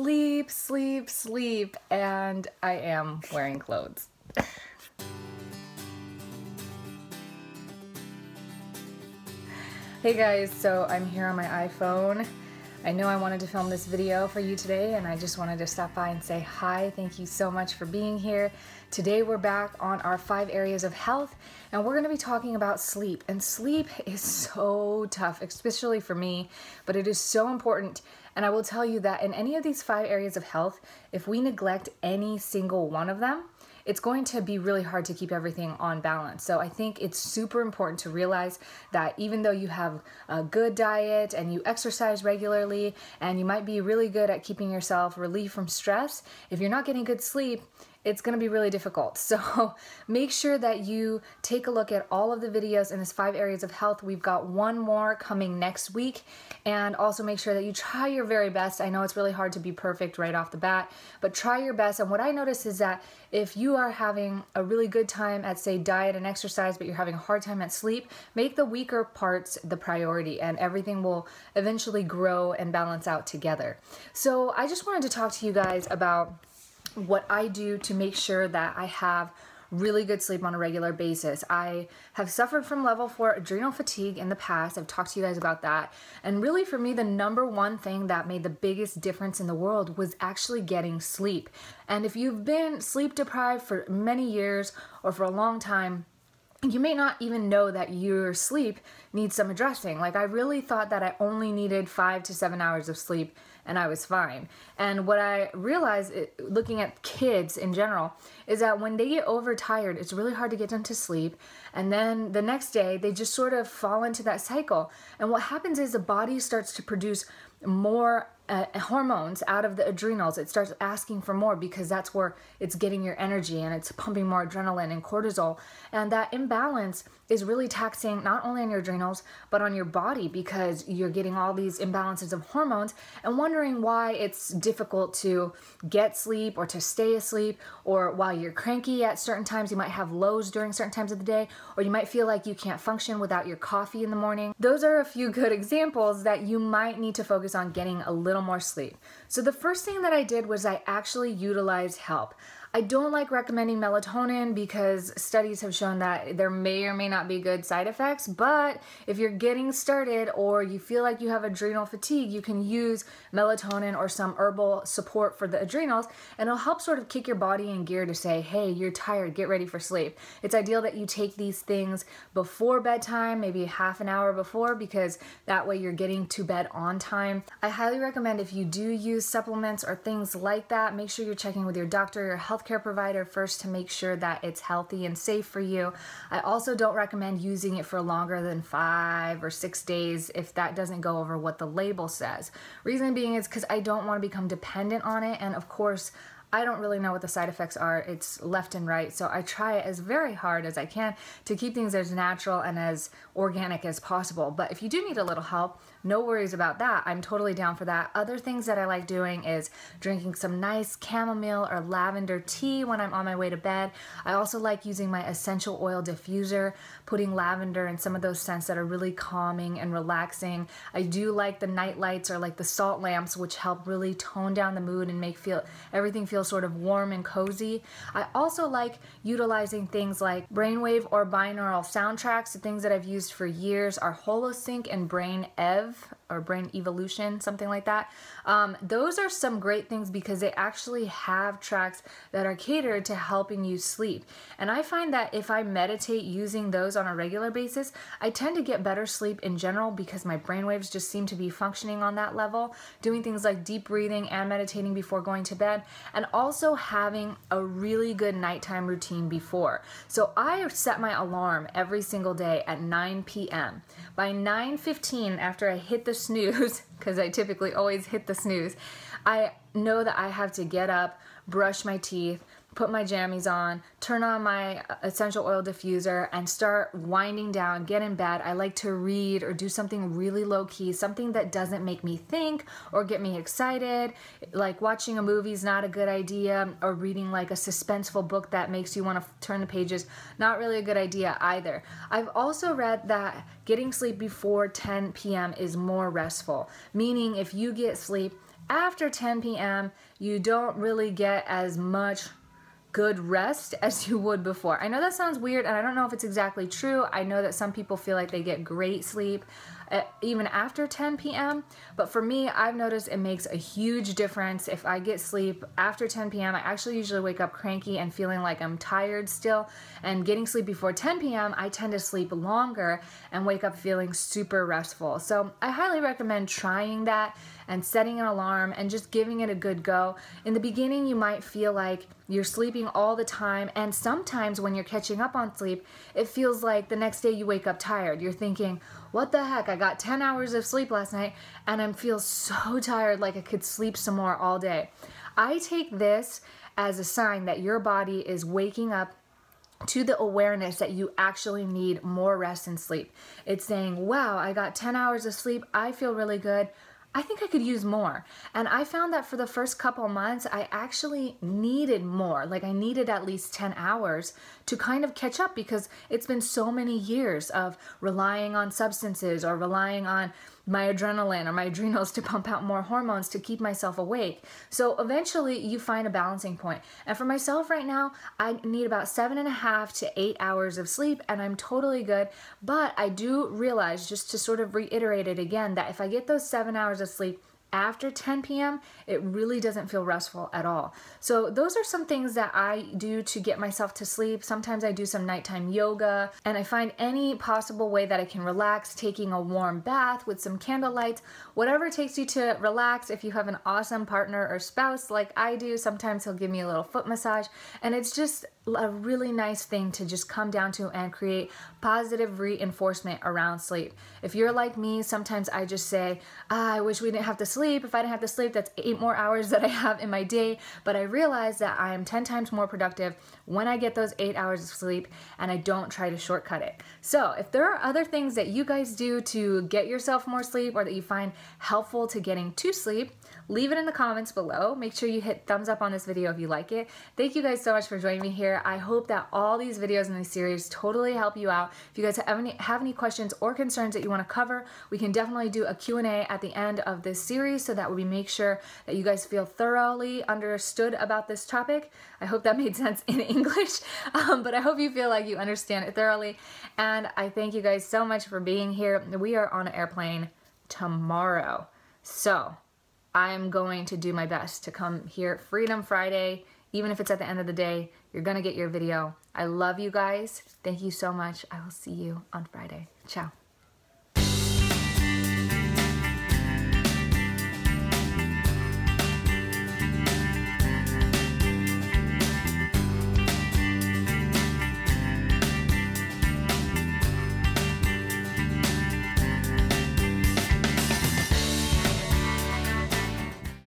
sleep, sleep, sleep, and I am wearing clothes. hey guys, so I'm here on my iPhone. I know I wanted to film this video for you today and I just wanted to stop by and say hi. Thank you so much for being here. Today we're back on our five areas of health and we're going to be talking about sleep. And sleep is so tough, especially for me, but it is so important. And I will tell you that in any of these five areas of health, if we neglect any single one of them, it's going to be really hard to keep everything on balance. So I think it's super important to realize that even though you have a good diet and you exercise regularly and you might be really good at keeping yourself relieved from stress, if you're not getting good sleep, it's going to be really difficult. So make sure that you take a look at all of the videos in this five areas of health. We've got one more coming next week. And also make sure that you try your very best. I know it's really hard to be perfect right off the bat, but try your best. And what I notice is that if you are having a really good time at, say, diet and exercise, but you're having a hard time at sleep, make the weaker parts the priority and everything will eventually grow and balance out together. So I just wanted to talk to you guys about what I do to make sure that I have really good sleep on a regular basis. I have suffered from level four adrenal fatigue in the past. I've talked to you guys about that. And really, for me, the number one thing that made the biggest difference in the world was actually getting sleep. And if you've been sleep deprived for many years or for a long time, you may not even know that your sleep needs some addressing. Like, I really thought that I only needed five to seven hours of sleep and I was fine. And what I realized, looking at kids in general, is that when they get overtired, it's really hard to get them to sleep. And then the next day, they just sort of fall into that cycle. And what happens is the body starts to produce more uh, hormones out of the adrenals. It starts asking for more because that's where it's getting your energy and it's pumping more adrenaline and cortisol. And that imbalance is really taxing not only on your adrenals, but on your body because you're getting all these imbalances of hormones and wondering why it's difficult to get sleep or to stay asleep, or why you're cranky at certain times. You might have lows during certain times of the day, or you might feel like you can't function without your coffee in the morning. Those are a few good examples that you might need to focus on getting a little more sleep. So, the first thing that I did was I actually utilized help. I don't like recommending melatonin because studies have shown that there may or may not be good side effects. But if you're getting started or you feel like you have adrenal fatigue, you can use melatonin or some herbal support for the adrenals, and it'll help sort of kick your body in gear to say, hey, you're tired, get ready for sleep. It's ideal that you take these things before bedtime, maybe half an hour before, because that way you're getting to bed on time. I highly recommend if you do use supplements or things like that, make sure you're checking with your doctor, your health healthcare provider first to make sure that it's healthy and safe for you. I also don't recommend using it for longer than five or six days if that doesn't go over what the label says. Reason being is because I don't want to become dependent on it, and of course, I don't really know what the side effects are. It's left and right. So I try as very hard as I can to keep things as natural and as organic as possible. But if you do need a little help, no worries about that. I'm totally down for that. Other things that I like doing is drinking some nice chamomile or lavender tea when I'm on my way to bed. I also like using my essential oil diffuser, putting lavender and some of those scents that are really calming and relaxing. I do like the night lights or like the salt lamps, which help really tone down the mood and make feel everything feel sort of warm and cozy. I also like utilizing things like brainwave or binaural soundtracks. The things that I've used for years are Holosync and Brain Ev have or Brain Evolution, something like that. Um, those are some great things because they actually have tracks that are catered to helping you sleep. And I find that if I meditate using those on a regular basis, I tend to get better sleep in general because my brain waves just seem to be functioning on that level. Doing things like deep breathing and meditating before going to bed, and also having a really good nighttime routine before. So I set my alarm every single day at 9 p.m. By 9:15 after I hit the snooze, because I typically always hit the snooze, I know that I have to get up, brush my teeth, put my jammies on, turn on my uh, essential oil diffuser, and start winding down, get in bed. I like to read or do something really low key, something that doesn't make me think or get me excited. Like watching a movie is not a good idea, or reading like a suspenseful book that makes you want to turn the pages, not really a good idea either. I've also read that getting sleep before 10 p.m. is more restful, meaning if you get sleep after 10 p.m., you don't really get as much good rest as you would before. I know that sounds weird and I don't know if it's exactly true. I know that some people feel like they get great sleep uh, even after 10 p.m. But for me, I've noticed it makes a huge difference. If I get sleep after 10 p.m., I actually usually wake up cranky and feeling like I'm tired still. And getting sleep before 10 p.m., I tend to sleep longer and wake up feeling super restful. So I highly recommend trying that and setting an alarm and just giving it a good go. In the beginning, you might feel like you're sleeping all the time, and sometimes when you're catching up on sleep, it feels like the next day you wake up tired. You're thinking, what the heck? I got 10 hours of sleep last night and I feel so tired like I could sleep some more all day. I take this as a sign that your body is waking up to the awareness that you actually need more rest and sleep. It's saying, wow, I got 10 hours of sleep. I feel really good. I think I could use more. And I found that for the first couple months, I actually needed more. Like I needed at least 10 hours to kind of catch up because it's been so many years of relying on substances or relying on my adrenaline or my adrenals to pump out more hormones to keep myself awake. So eventually you find a balancing point. And for myself right now, I need about seven and a half to eight hours of sleep and I'm totally good. But I do realize, just to sort of reiterate it again, that if I get those seven hours of sleep, after 10 p.m., it really doesn't feel restful at all. So, those are some things that I do to get myself to sleep. Sometimes I do some nighttime yoga, and I find any possible way that I can relax, taking a warm bath with some candlelight, whatever takes you to relax. If you have an awesome partner or spouse like I do, sometimes he'll give me a little foot massage, and it's just a really nice thing to just come down to and create positive reinforcement around sleep. If you're like me, sometimes I just say, ah, I wish we didn't have to sleep. If I didn't have to sleep, that's eight more hours that I have in my day. But I realize that I am 10 times more productive when I get those eight hours of sleep and I don't try to shortcut it. So if there are other things that you guys do to get yourself more sleep or that you find helpful to getting to sleep, leave it in the comments below. Make sure you hit thumbs up on this video if you like it. Thank you guys so much for joining me here. I hope that all these videos in this series totally help you out. If you guys have any, have any questions or concerns that you want to cover, we can definitely do a Q&A at the end of this series so that we make sure that you guys feel thoroughly understood about this topic. I hope that made sense in English, um, but I hope you feel like you understand it thoroughly. And I thank you guys so much for being here. We are on an airplane tomorrow. So I'm going to do my best to come here Freedom Friday, even if it's at the end of the day. You're going to get your video. I love you guys. Thank you so much. I will see you on Friday. Ciao.